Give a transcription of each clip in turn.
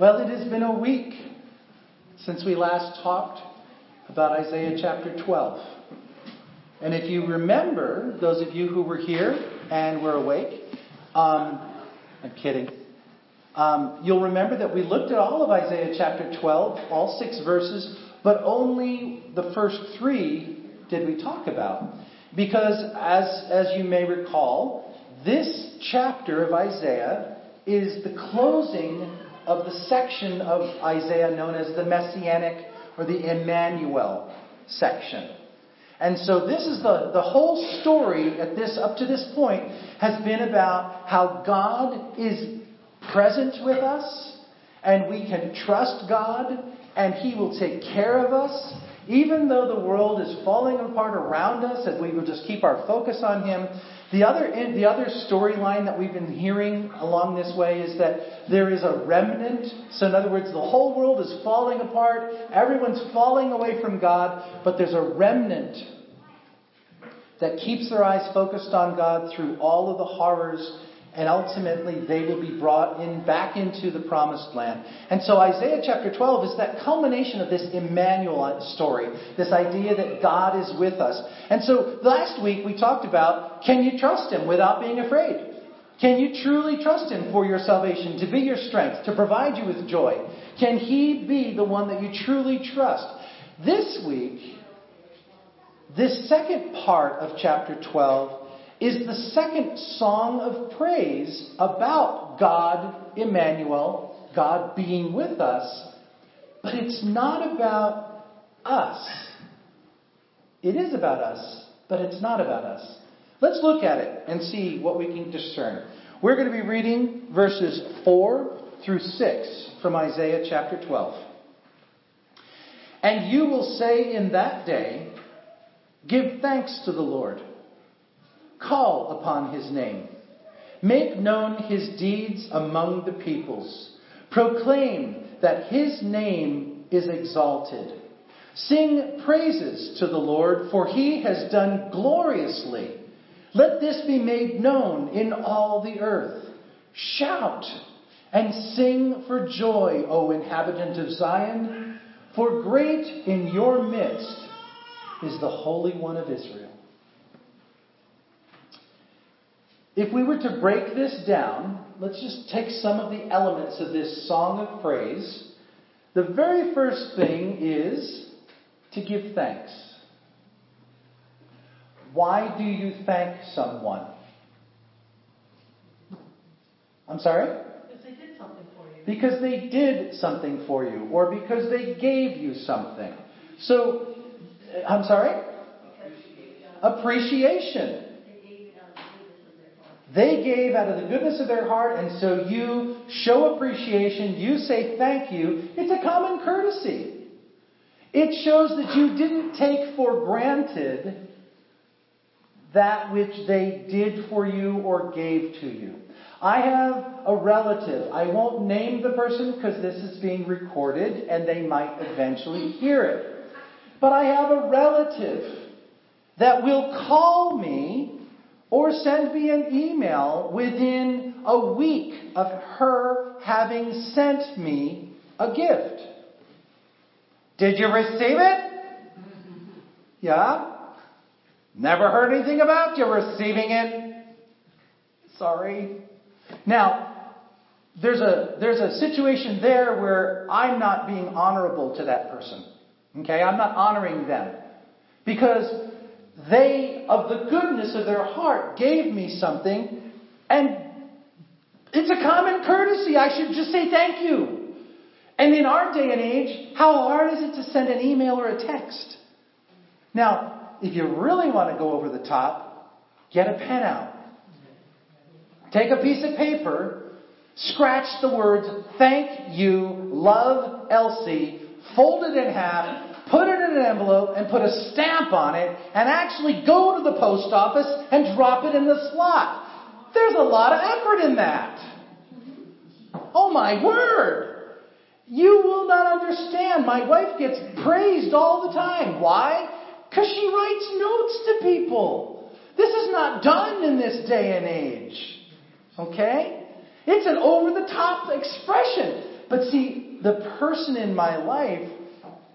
Well, it has been a week since we last talked about Isaiah chapter 12. And if you remember, those of you who were here and were awake, um, I'm kidding. Um, you'll remember that we looked at all of Isaiah chapter 12, all six verses, but only the first three did we talk about. Because, as, as you may recall, this chapter of Isaiah is the closing of the section of Isaiah known as the Messianic or the Emmanuel section. And so this is the, the whole story at this up to this point has been about how God is present with us and we can trust God and He will take care of us. Even though the world is falling apart around us, if we will just keep our focus on Him, the other, the other storyline that we've been hearing along this way is that there is a remnant. So, in other words, the whole world is falling apart, everyone's falling away from God, but there's a remnant that keeps their eyes focused on God through all of the horrors and ultimately they will be brought in back into the promised land. And so Isaiah chapter 12 is that culmination of this Emmanuel story, this idea that God is with us. And so last week we talked about can you trust him without being afraid? Can you truly trust him for your salvation, to be your strength, to provide you with joy? Can he be the one that you truly trust? This week, this second part of chapter 12 is the second song of praise about God, Emmanuel, God being with us, but it's not about us. It is about us, but it's not about us. Let's look at it and see what we can discern. We're going to be reading verses 4 through 6 from Isaiah chapter 12. And you will say in that day, Give thanks to the Lord Call upon his name. Make known his deeds among the peoples. Proclaim that his name is exalted. Sing praises to the Lord, for he has done gloriously. Let this be made known in all the earth. Shout and sing for joy, O inhabitant of Zion, for great in your midst is the Holy One of Israel. If we were to break this down, let's just take some of the elements of this song of praise. The very first thing is to give thanks. Why do you thank someone? I'm sorry? Because they did something for you. Because they did something for you, or because they gave you something. So, I'm sorry? Appreciation. They gave out of the goodness of their heart, and so you show appreciation, you say thank you. It's a common courtesy. It shows that you didn't take for granted that which they did for you or gave to you. I have a relative. I won't name the person because this is being recorded and they might eventually hear it. But I have a relative that will call me or send me an email within a week of her having sent me a gift. Did you receive it? Yeah? Never heard anything about you receiving it. Sorry. Now, there's a, there's a situation there where I'm not being honorable to that person. Okay? I'm not honoring them. Because they, of the goodness of their heart, gave me something, and it's a common courtesy. I should just say thank you. And in our day and age, how hard is it to send an email or a text? Now, if you really want to go over the top, get a pen out. Take a piece of paper, scratch the words, thank you, love Elsie, fold it in half, put it in an envelope and put a stamp on it and actually go to the post office and drop it in the slot. There's a lot of effort in that. Oh my word! You will not understand. My wife gets praised all the time. Why? Because she writes notes to people. This is not done in this day and age. Okay? It's an over the top expression. But see, the person in my life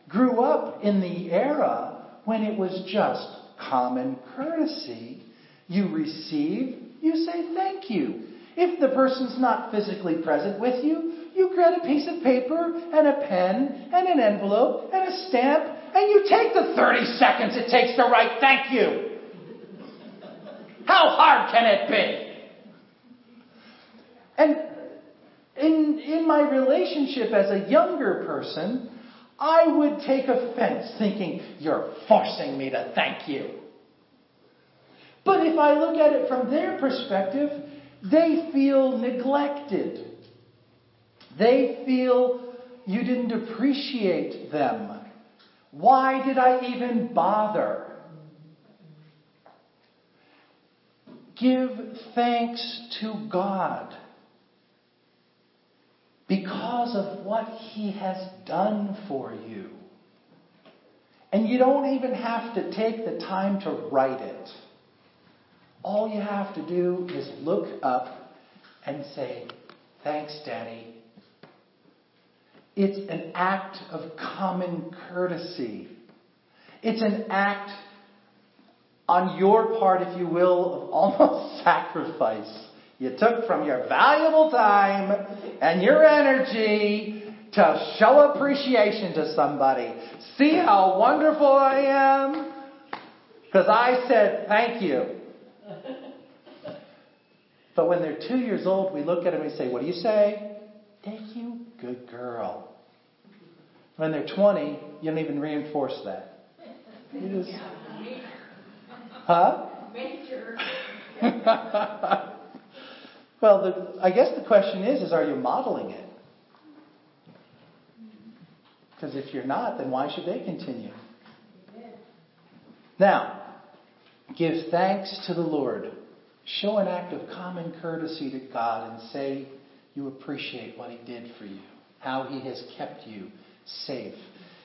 grew up in the era when it was just common courtesy. You receive, you say thank you. If the person's not physically present with you, you grab a piece of paper and a pen and an envelope and a stamp and you take the 30 seconds it takes to write thank you. How hard can it be? And in, in my relationship as a younger person, I would take offense thinking, you're forcing me to thank you. But if I look at it from their perspective, they feel neglected. They feel you didn't appreciate them. Why did I even bother? Give thanks to God because of what He has done for you. And you don't even have to take the time to write it. All you have to do is look up and say, Thanks, Daddy. It's an act of common courtesy. It's an act on your part, if you will, of almost sacrifice. You took from your valuable time and your energy to show appreciation to somebody. See how wonderful I am? Because I said thank you. But when they're two years old, we look at them and we say, What do you say? Thank you, good girl. When they're 20, you don't even reinforce that. You just, huh? Major. well, the, I guess the question is, is are you modeling it? Because if you're not, then why should they continue? Now, give thanks to the Lord. Show an act of common courtesy to God and say you appreciate what He did for you, how He has kept you safe,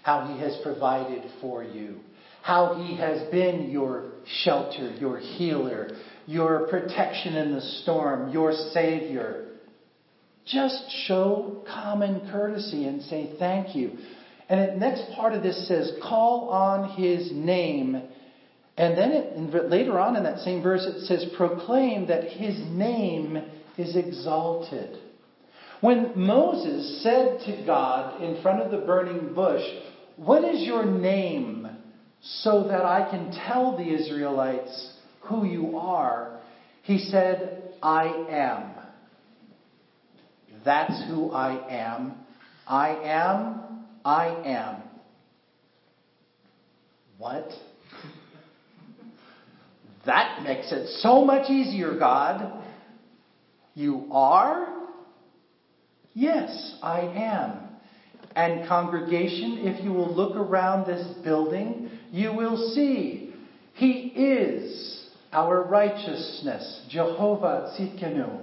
how He has provided for you, how He has been your shelter, your healer, your protection in the storm, your Savior. Just show common courtesy and say thank you. And the next part of this says, call on His name. And then it, later on in that same verse, it says, proclaim that His name is exalted. When Moses said to God in front of the burning bush, What is your name so that I can tell the Israelites who you are? He said, I am. That's who I am. I am, I am. What? That makes it so much easier, God. You are? Yes, I am. And, congregation, if you will look around this building, you will see He is our righteousness, Jehovah Tzidkenu.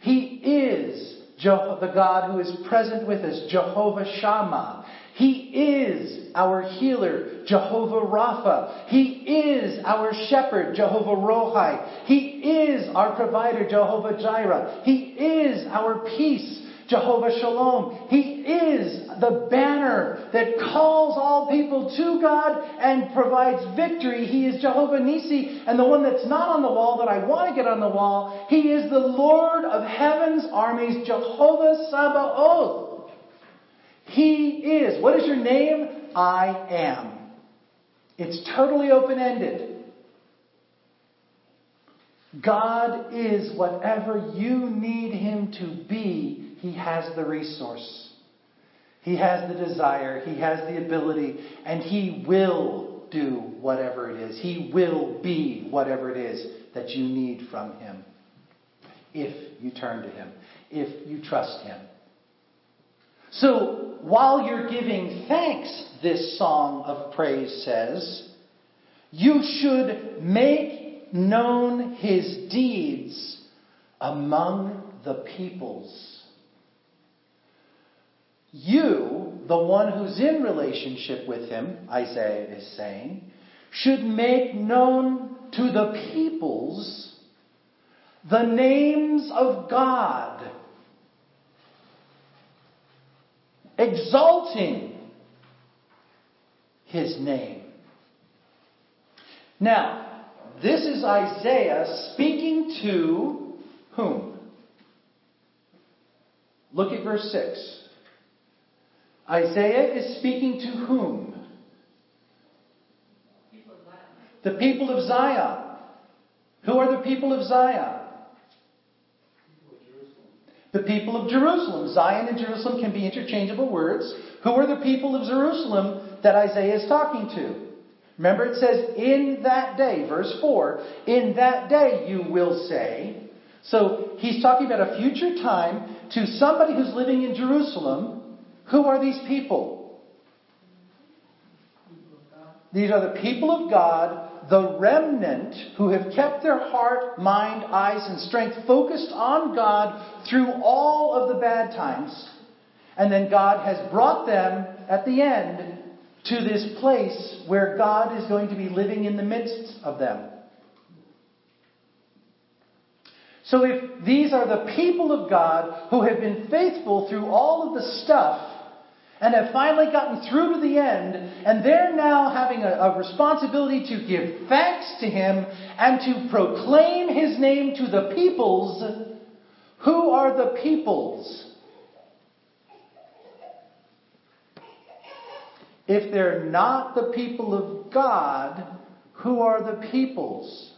He is the God who is present with us, Jehovah Shammah. He is our healer, Jehovah Rapha. He is our shepherd, Jehovah Rohi. He is our provider, Jehovah Jireh. He is our peace, Jehovah Shalom. He is the banner that calls all people to God and provides victory. He is Jehovah Nisi. And the one that's not on the wall that I want to get on the wall, He is the Lord of heaven's armies, Jehovah Sabaoth. He is. What is your name? I am. It's totally open ended. God is whatever you need Him to be he has the resource. He has the desire. He has the ability. And He will do whatever it is. He will be whatever it is that you need from Him. If you turn to Him. If you trust Him. So, while you're giving thanks, this song of praise says, you should make known His deeds among the peoples. You, the one who's in relationship with him, Isaiah is saying, should make known to the peoples the names of God. exalting his name. Now, this is Isaiah speaking to whom? Look at verse 6. Isaiah is speaking to whom? The people of Zion. Who are the people of Zion? The people of Jerusalem. Zion and Jerusalem can be interchangeable words. Who are the people of Jerusalem that Isaiah is talking to? Remember, it says, in that day, verse 4, in that day you will say. So he's talking about a future time to somebody who's living in Jerusalem. Who are these people? These are the people of God the remnant who have kept their heart, mind, eyes, and strength focused on God through all of the bad times. And then God has brought them at the end to this place where God is going to be living in the midst of them. So if these are the people of God who have been faithful through all of the stuff and have finally gotten through to the end, and they're now having a, a, responsibility to give thanks to Him and to proclaim His name to the peoples. Who are the peoples? If they're not the people of God, who are the peoples?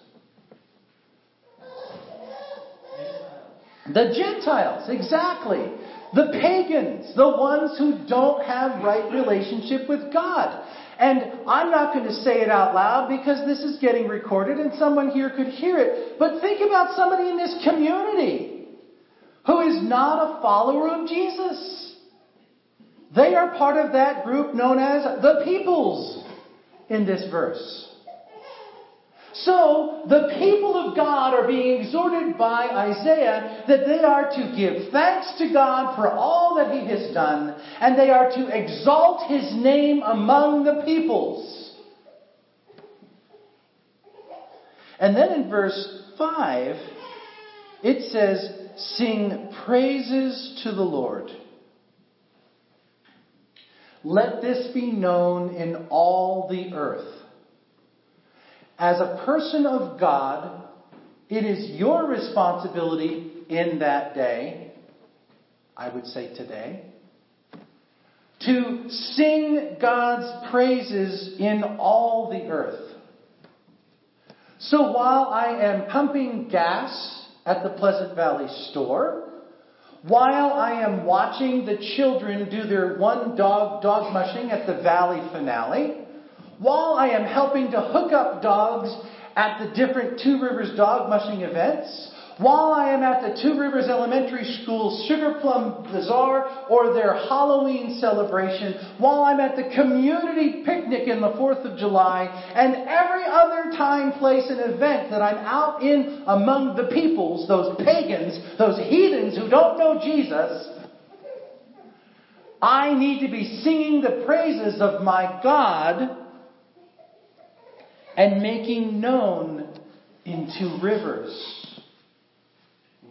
The Gentiles, exactly. The pagans, the ones who don't have right relationship with God. And I'm not going to say it out loud because this is getting recorded and someone here could hear it. But think about somebody in this community who is not a follower of Jesus. They are part of that group known as the peoples in this verse. So, the people of God are being exhorted by Isaiah that they are to give thanks to God for all that He has done, and they are to exalt His name among the peoples. And then in verse 5, it says, Sing praises to the Lord. Let this be known in all the earth. As a person of God, it is your responsibility in that day, I would say today, to sing God's praises in all the earth. So while I am pumping gas at the Pleasant Valley store, while I am watching the children do their one dog dog mushing at the Valley finale, while I am helping to hook up dogs at the different Two Rivers dog mushing events, while I am at the Two Rivers Elementary School Sugar Plum Bazaar or their Halloween celebration, while I'm at the community picnic in the 4th of July, and every other time, place, and event that I'm out in among the peoples, those pagans, those heathens who don't know Jesus, I need to be singing the praises of my God and making known in Two Rivers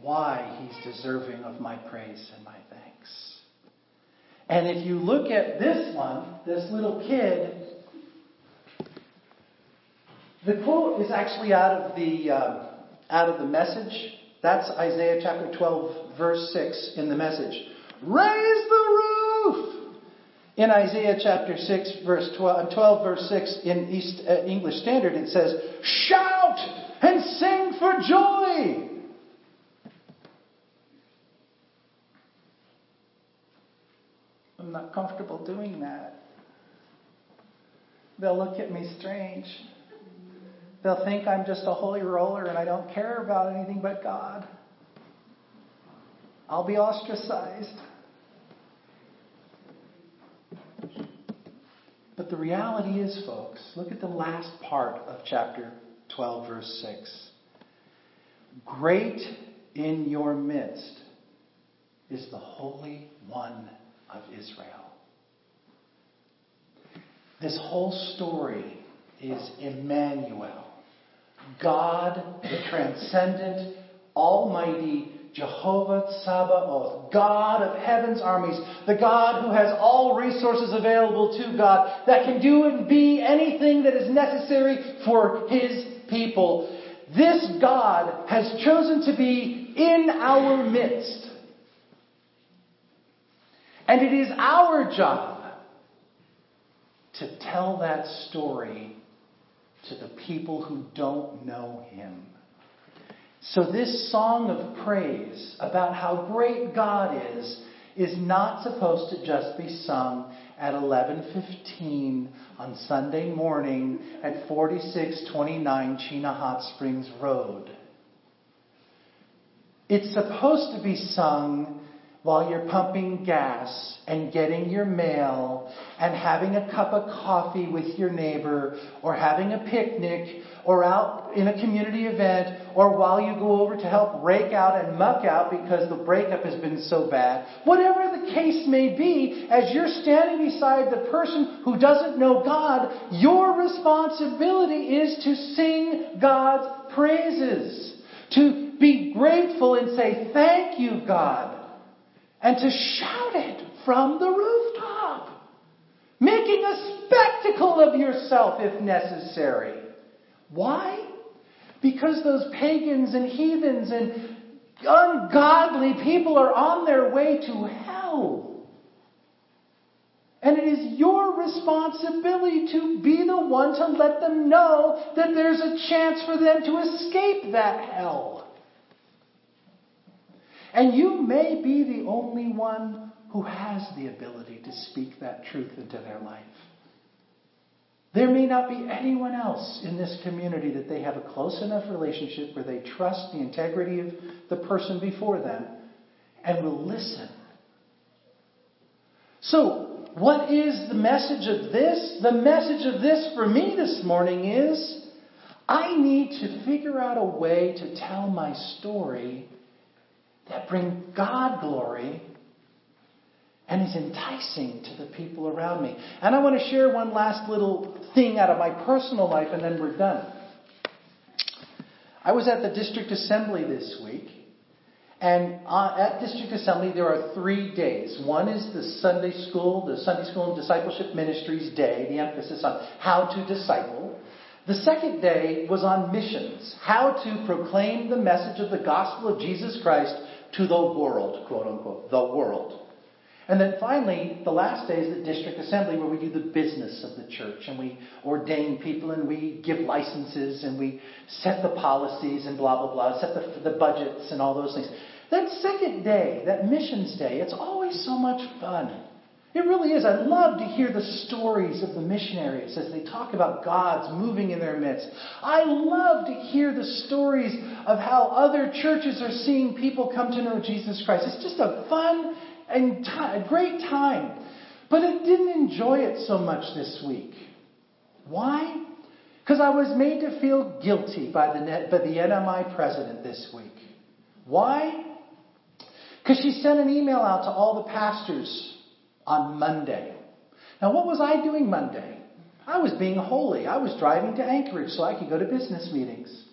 why he's deserving of my praise and my thanks. And if you look at this one, this little kid, the quote is actually out of the uh, out of the message. That's Isaiah chapter 12, verse 6 in the message. Raise the roof! In Isaiah chapter 6, verse 12, 12 verse 6 in East uh, English Standard, it says, Shout and sing for joy. I'm not comfortable doing that. They'll look at me strange. They'll think I'm just a holy roller and I don't care about anything but God. I'll be ostracized. But the reality is, folks, look at the last part of chapter 12, verse 6. Great in your midst is the Holy One of Israel. This whole story is Emmanuel, God, the transcendent, almighty, Jehovah Sabaoth, God of heaven's armies, the God who has all resources available to God, that can do and be anything that is necessary for his people. This God has chosen to be in our midst. And it is our job to tell that story to the people who don't know him. So, this song of praise about how great God is is not supposed to just be sung at 11:15 on Sunday morning at 4629 Chena Hot Springs Road. It's supposed to be sung while you're pumping gas and getting your mail and having a cup of coffee with your neighbor or having a picnic or out in a community event or while you go over to help rake out and muck out because the breakup has been so bad. Whatever the case may be, as you're standing beside the person who doesn't know God, your responsibility is to sing God's praises. To be grateful and say, Thank you, God and to shout it from the rooftop, making a spectacle of yourself if necessary. Why? Because those pagans and heathens and ungodly people are on their way to hell. And it is your responsibility to be the one to let them know that there's a chance for them to escape that hell. And you may be the only one who has the ability to speak that truth into their life. There may not be anyone else in this community that they have a close enough relationship where they trust the integrity of the person before them and will listen. So, what is the message of this? The message of this for me this morning is I need to figure out a way to tell my story that bring God glory and is enticing to the people around me. And I want to share one last little thing out of my personal life and then we're done. I was at the district assembly this week. And uh, at district assembly, there are three days. One is the Sunday school, the Sunday school and discipleship ministries day, the emphasis on how to disciple. The second day was on missions, how to proclaim the message of the gospel of Jesus Christ to the world, quote unquote, the world. And then finally, the last day is the district assembly where we do the business of the church and we ordain people and we give licenses and we set the policies and blah, blah, blah, set the, the budgets and all those things. That second day, that missions day, it's always so much fun. It really is. I love to hear the stories of the missionaries as they talk about God's moving in their midst. I love to hear the stories of how other churches are seeing people come to know Jesus Christ. It's just a fun and t- a great time. But I didn't enjoy it so much this week. Why? Because I was made to feel guilty by the, net, by the NMI president this week. Why? Because she sent an email out to all the pastors on Monday. Now, what was I doing Monday? I was being holy. I was driving to Anchorage so I could go to business meetings.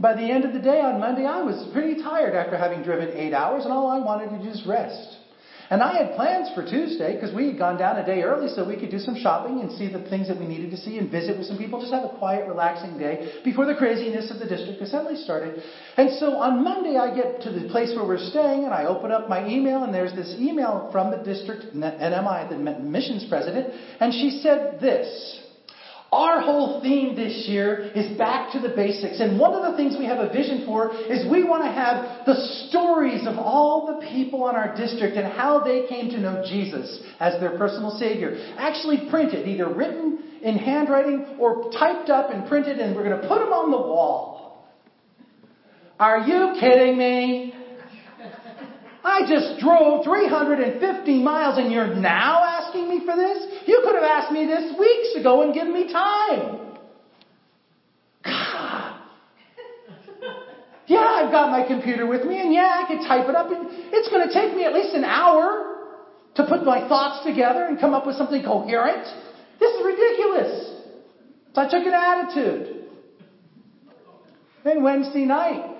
By the end of the day on Monday, I was pretty tired after having driven eight hours, and all I wanted to do was rest. And I had plans for Tuesday because we had gone down a day early so we could do some shopping and see the things that we needed to see and visit with some people. Just have a quiet, relaxing day before the craziness of the district assembly started. And so on Monday, I get to the place where we're staying and I open up my email and there's this email from the district NMI, the missions president, and she said this. Our whole theme this year is back to the basics. And one of the things we have a vision for is we want to have the stories of all the people in our district and how they came to know Jesus as their personal Savior. Actually printed, either written in handwriting or typed up and printed, and we're going to put them on the wall. Are you kidding me? I just drove 350 miles and you're now asking me for this? You could have asked me this weeks ago and given me time. God. Yeah, I've got my computer with me and yeah, I could type it up. It's going to take me at least an hour to put my thoughts together and come up with something coherent. This is ridiculous. So I took an attitude. Then Wednesday night,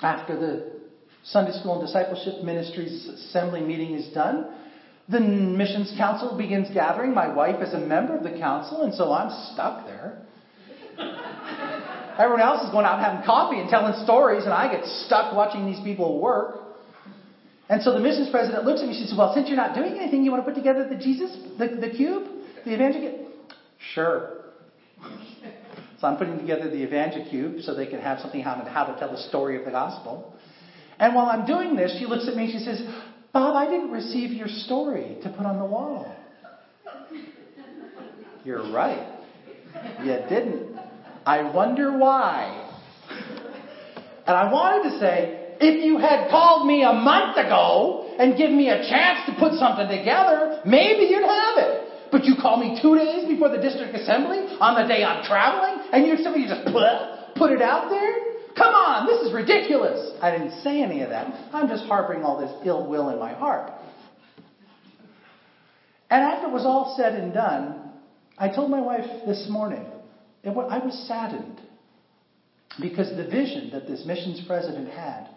after the Sunday School and Discipleship Ministries assembly meeting is done. The missions council begins gathering. My wife is a member of the council, and so I'm stuck there. Everyone else is going out having coffee and telling stories, and I get stuck watching these people work. And so the missions president looks at me. She says, "Well, since you're not doing anything, you want to put together the Jesus, the, the cube, the evangel?" Sure. So I'm putting together the Evangel Cube so they can have something how to, how to tell the story of the gospel. And while I'm doing this, she looks at me and she says, Bob, I didn't receive your story to put on the wall. You're right. You didn't. I wonder why. And I wanted to say, if you had called me a month ago and given me a chance to put something together, maybe you'd have it. But you call me two days before the district assembly on the day I'm traveling, and you simply just put, put it out there? Come on, this is ridiculous. I didn't say any of that. I'm just harboring all this ill will in my heart. And after it was all said and done, I told my wife this morning, I was saddened because the vision that this missions president had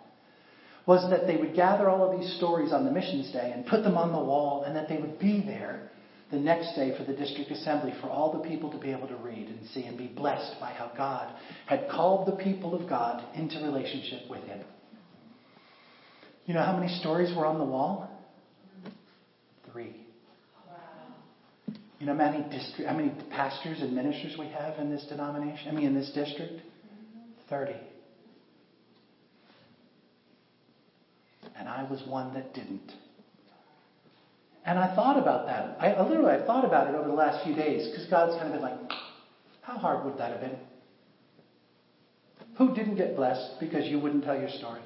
was that they would gather all of these stories on the missions day and put them on the wall and that they would be there the next day for the district assembly for all the people to be able to read and see and be blessed by how God had called the people of God into relationship with Him. You know how many stories were on the wall? Three. You know how many district, how many pastors and ministers we have in this denomination? I mean, in this district, thirty. And I was one that didn't. And I thought about that. I, I literally I thought about it over the last few days because God's kind of been like, how hard would that have been? Who didn't get blessed because you wouldn't tell your story?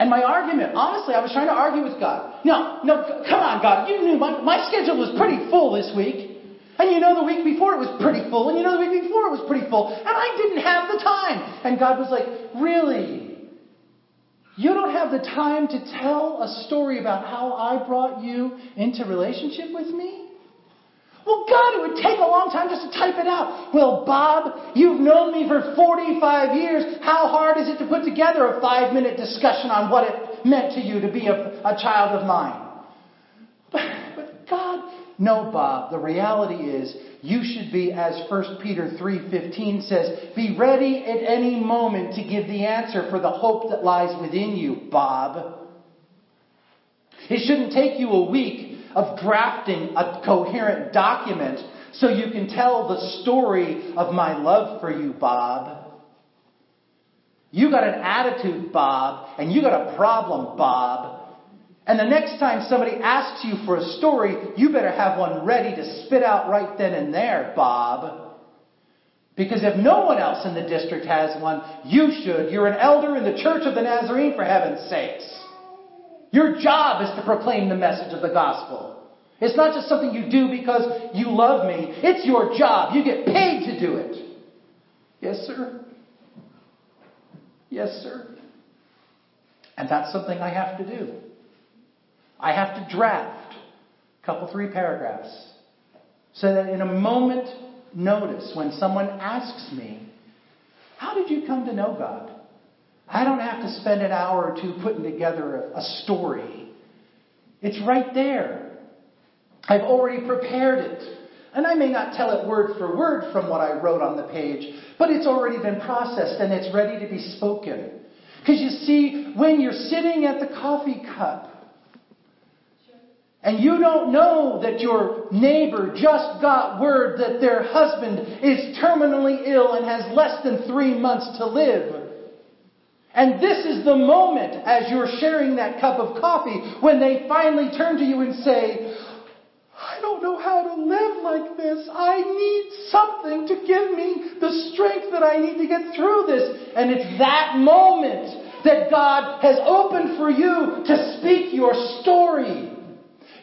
And my argument, honestly, I was trying to argue with God. No, no, come on, God. You knew my, my schedule was pretty full this week. And you know the week before it was pretty full. And you know the week before it was pretty full. And I didn't have the time. And God was like, Really? You don't have the time to tell a story about how I brought you into relationship with me? Well, God, it would take a long time just to type it out. Well, Bob, you've known me for 45 years. How hard is it to put together a five minute discussion on what it meant to you to be a, a child of mine? But, but God, no, Bob. The reality is you should be, as 1 Peter 3.15 says, be ready at any moment to give the answer for the hope that lies within you, Bob. It shouldn't take you a week of drafting a coherent document so you can tell the story of my love for you, Bob. You got an attitude, Bob, and you got a problem, Bob. And the next time somebody asks you for a story, you better have one ready to spit out right then and there, Bob. Because if no one else in the district has one, you should. You're an elder in the Church of the Nazarene, for heaven's sakes. Your job is to proclaim the message of the gospel. It's not just something you do because you love me. It's your job. You get paid to do it. Yes, sir. Yes, sir. And that's something I have to do. I have to draft a couple, three paragraphs so that in a moment notice when someone asks me, How did you come to know God? I don't have to spend an hour or two putting together a, story. It's right there. I've already prepared it. And I may not tell it word for word from what I wrote on the page, but it's already been processed and it's ready to be spoken. Because you see, when you're sitting at the coffee cup, and you don't know that your neighbor just got word that their husband is terminally ill and has less than three months to live. And this is the moment as you're sharing that cup of coffee when they finally turn to you and say, I don't know how to live like this. I need something to give me the strength that I need to get through this. And it's that moment that God has opened for you to speak your story.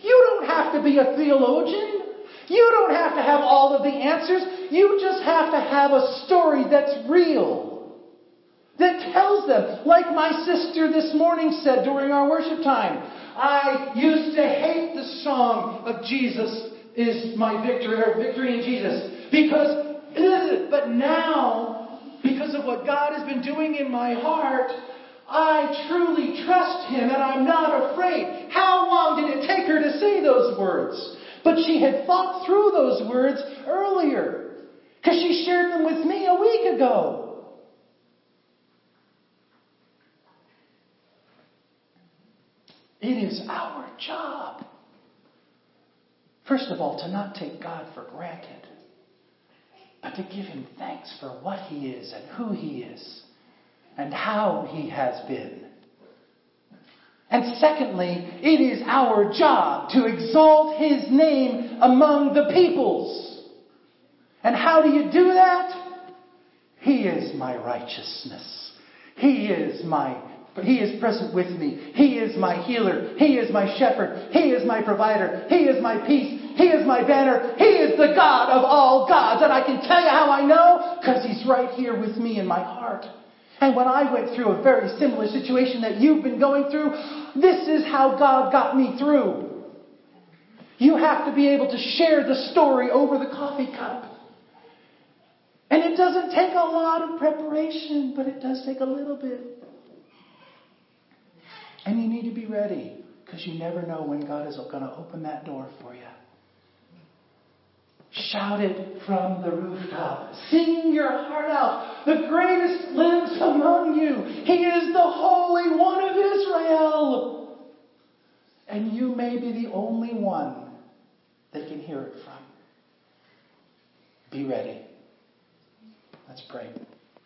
You don't have to be a theologian. You don't have to have all of the answers. You just have to have a story that's real. That tells them, like my sister this morning said during our worship time, I used to hate the song of Jesus is my victory, or victory in Jesus, because, but now, because of what God has been doing in my heart, I truly trust him and I'm not afraid. How long did it take her to say those words? But she had thought through those words earlier because she shared them with me a week ago. It is our job, first of all, to not take God for granted, but to give Him thanks for what He is and who He is and how He has been. And secondly, it is our job to exalt His name among the peoples. And how do you do that? He is my righteousness. He is my he is present with me. He is my healer. He is my shepherd. He is my provider. He is my peace. He is my banner. He is the God of all gods. And I can tell you how I know because He's right here with me in my heart. And when I went through a very similar situation that you've been going through, this is how God got me through. You have to be able to share the story over the coffee cup. And it doesn't take a lot of preparation, but it does take a little bit. And you need to be ready because you never know when God is going to open that door for you. Shout it from the rooftop. Sing your heart out. The greatest lives among you. He is the Holy One of Israel. And you may be the only one they can hear it from. Be ready. Let's pray.